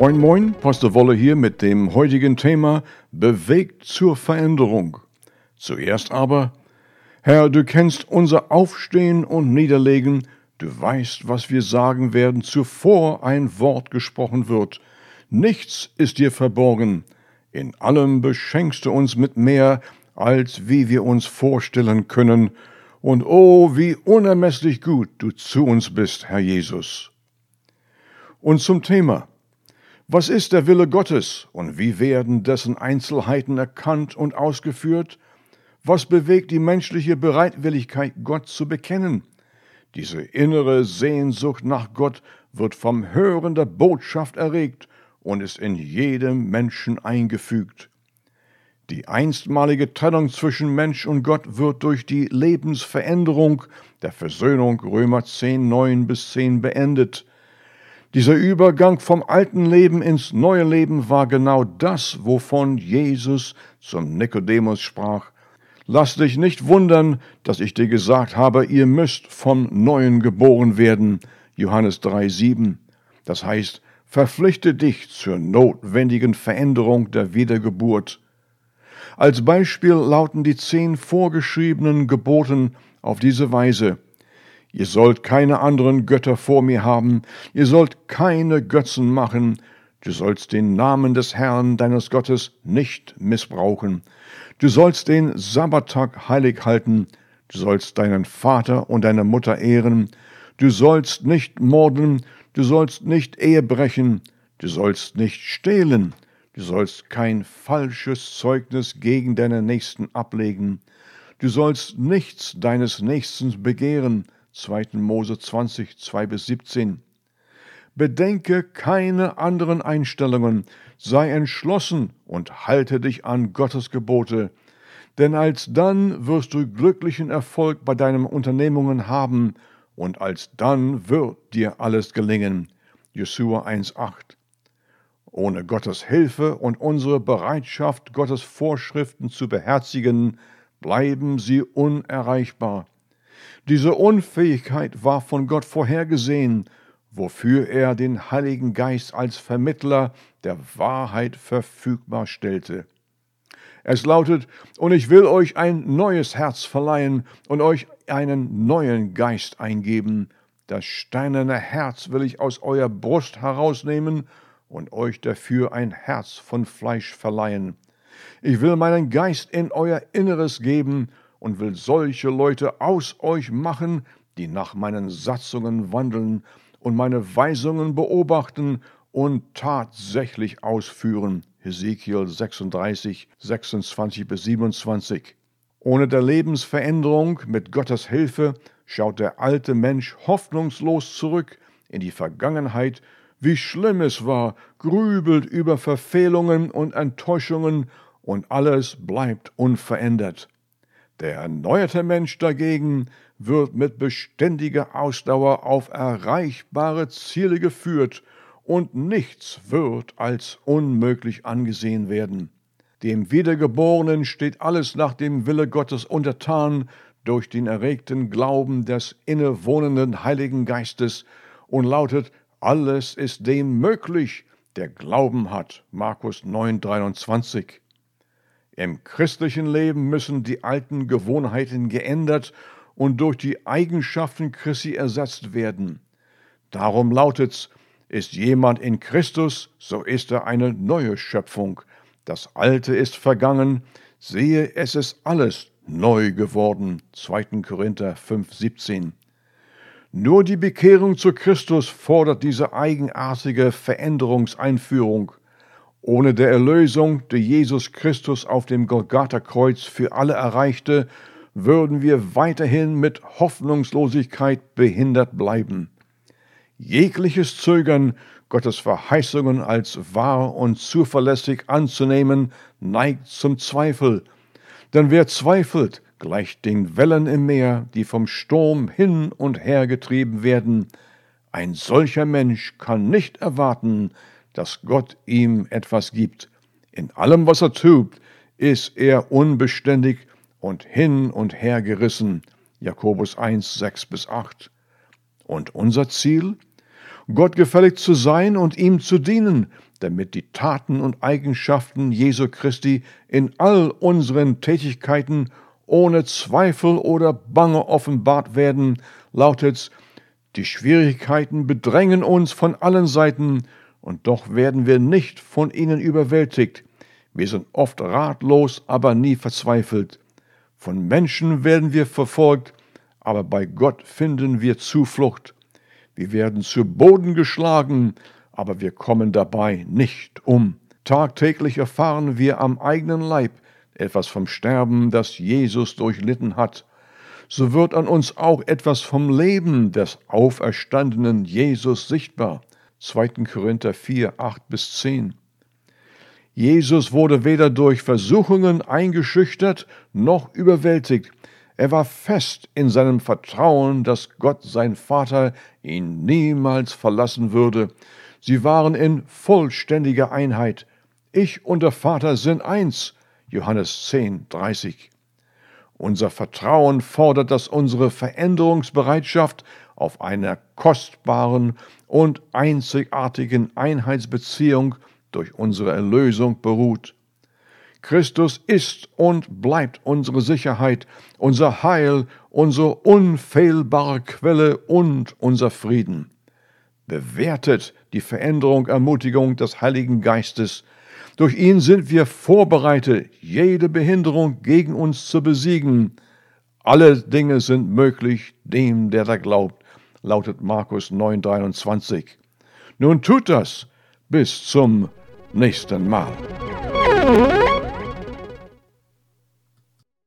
Moin Moin, Pastor Wolle hier mit dem heutigen Thema Bewegt zur Veränderung. Zuerst aber, Herr, du kennst unser Aufstehen und Niederlegen, du weißt, was wir sagen werden, zuvor ein Wort gesprochen wird. Nichts ist dir verborgen. In allem beschenkst du uns mit mehr, als wie wir uns vorstellen können. Und oh, wie unermesslich gut du zu uns bist, Herr Jesus. Und zum Thema. Was ist der Wille Gottes und wie werden dessen Einzelheiten erkannt und ausgeführt? Was bewegt die menschliche Bereitwilligkeit, Gott zu bekennen? Diese innere Sehnsucht nach Gott wird vom Hören der Botschaft erregt und ist in jedem Menschen eingefügt. Die einstmalige Trennung zwischen Mensch und Gott wird durch die Lebensveränderung der Versöhnung Römer 10, 9 bis 10 beendet. Dieser Übergang vom alten Leben ins neue Leben war genau das, wovon Jesus zum Nikodemus sprach. Lass dich nicht wundern, dass ich dir gesagt habe, ihr müsst vom Neuen geboren werden. Johannes 3, 7. Das heißt, verpflichte dich zur notwendigen Veränderung der Wiedergeburt. Als Beispiel lauten die zehn vorgeschriebenen Geboten auf diese Weise. Ihr sollt keine anderen Götter vor mir haben, ihr sollt keine Götzen machen, du sollst den Namen des Herrn deines Gottes nicht missbrauchen, du sollst den Sabbattag heilig halten, du sollst deinen Vater und deine Mutter ehren, du sollst nicht morden, du sollst nicht Ehe brechen, du sollst nicht stehlen, Du sollst kein falsches Zeugnis gegen deinen Nächsten ablegen. Du sollst nichts deines Nächsten begehren. 2. Mose 20, 2 bis 17. Bedenke keine anderen Einstellungen, sei entschlossen und halte dich an Gottes Gebote, denn alsdann wirst du glücklichen Erfolg bei deinen Unternehmungen haben und alsdann wird dir alles gelingen. Jesua 1,8 ohne Gottes Hilfe und unsere Bereitschaft, Gottes Vorschriften zu beherzigen, bleiben sie unerreichbar. Diese Unfähigkeit war von Gott vorhergesehen, wofür er den Heiligen Geist als Vermittler der Wahrheit verfügbar stellte. Es lautet, und ich will euch ein neues Herz verleihen und euch einen neuen Geist eingeben. Das steinerne Herz will ich aus eurer Brust herausnehmen und euch dafür ein Herz von Fleisch verleihen. Ich will meinen Geist in euer Inneres geben und will solche Leute aus euch machen, die nach meinen Satzungen wandeln und meine Weisungen beobachten und tatsächlich ausführen. Hesekiel 36, 26 bis 27. Ohne der Lebensveränderung mit Gottes Hilfe schaut der alte Mensch hoffnungslos zurück in die Vergangenheit wie schlimm es war, grübelt über Verfehlungen und Enttäuschungen und alles bleibt unverändert. Der erneuerte Mensch dagegen wird mit beständiger Ausdauer auf erreichbare Ziele geführt und nichts wird als unmöglich angesehen werden. Dem Wiedergeborenen steht alles nach dem Wille Gottes untertan durch den erregten Glauben des innewohnenden Heiligen Geistes und lautet alles ist dem möglich, der Glauben hat. Markus 9, 23. Im christlichen Leben müssen die alten Gewohnheiten geändert und durch die Eigenschaften Christi ersetzt werden. Darum lautet's, ist jemand in Christus, so ist er eine neue Schöpfung. Das Alte ist vergangen, sehe, es ist alles neu geworden. 2. Korinther 5, 17. Nur die Bekehrung zu Christus fordert diese eigenartige Veränderungseinführung. Ohne der Erlösung, die Jesus Christus auf dem Golgatha-Kreuz für alle erreichte, würden wir weiterhin mit Hoffnungslosigkeit behindert bleiben. Jegliches Zögern, Gottes Verheißungen als wahr und zuverlässig anzunehmen, neigt zum Zweifel. Denn wer zweifelt, gleich den Wellen im Meer, die vom Sturm hin und her getrieben werden. Ein solcher Mensch kann nicht erwarten, dass Gott ihm etwas gibt. In allem, was er tut, ist er unbeständig und hin und her gerissen. Jakobus 1, 6 bis 8. Und unser Ziel? Gott gefällig zu sein und ihm zu dienen, damit die Taten und Eigenschaften Jesu Christi in all unseren Tätigkeiten ohne Zweifel oder Bange offenbart werden, lautet's, die Schwierigkeiten bedrängen uns von allen Seiten, und doch werden wir nicht von ihnen überwältigt. Wir sind oft ratlos, aber nie verzweifelt. Von Menschen werden wir verfolgt, aber bei Gott finden wir Zuflucht. Wir werden zu Boden geschlagen, aber wir kommen dabei nicht um. Tagtäglich erfahren wir am eigenen Leib etwas vom Sterben, das Jesus durchlitten hat. So wird an uns auch etwas vom Leben des auferstandenen Jesus sichtbar. 2. Korinther 4, 8 bis 10. Jesus wurde weder durch Versuchungen eingeschüchtert noch überwältigt. Er war fest in seinem Vertrauen, dass Gott sein Vater ihn niemals verlassen würde. Sie waren in vollständiger Einheit. Ich und der Vater sind eins. Johannes 10, 30. Unser Vertrauen fordert, dass unsere Veränderungsbereitschaft auf einer kostbaren und einzigartigen Einheitsbeziehung durch unsere Erlösung beruht. Christus ist und bleibt unsere Sicherheit, unser Heil, unsere unfehlbare Quelle und unser Frieden. Bewertet die Veränderung, Ermutigung des Heiligen Geistes. Durch ihn sind wir vorbereitet, jede Behinderung gegen uns zu besiegen. Alle Dinge sind möglich dem, der da glaubt, lautet Markus 9,23. Nun tut das bis zum nächsten Mal.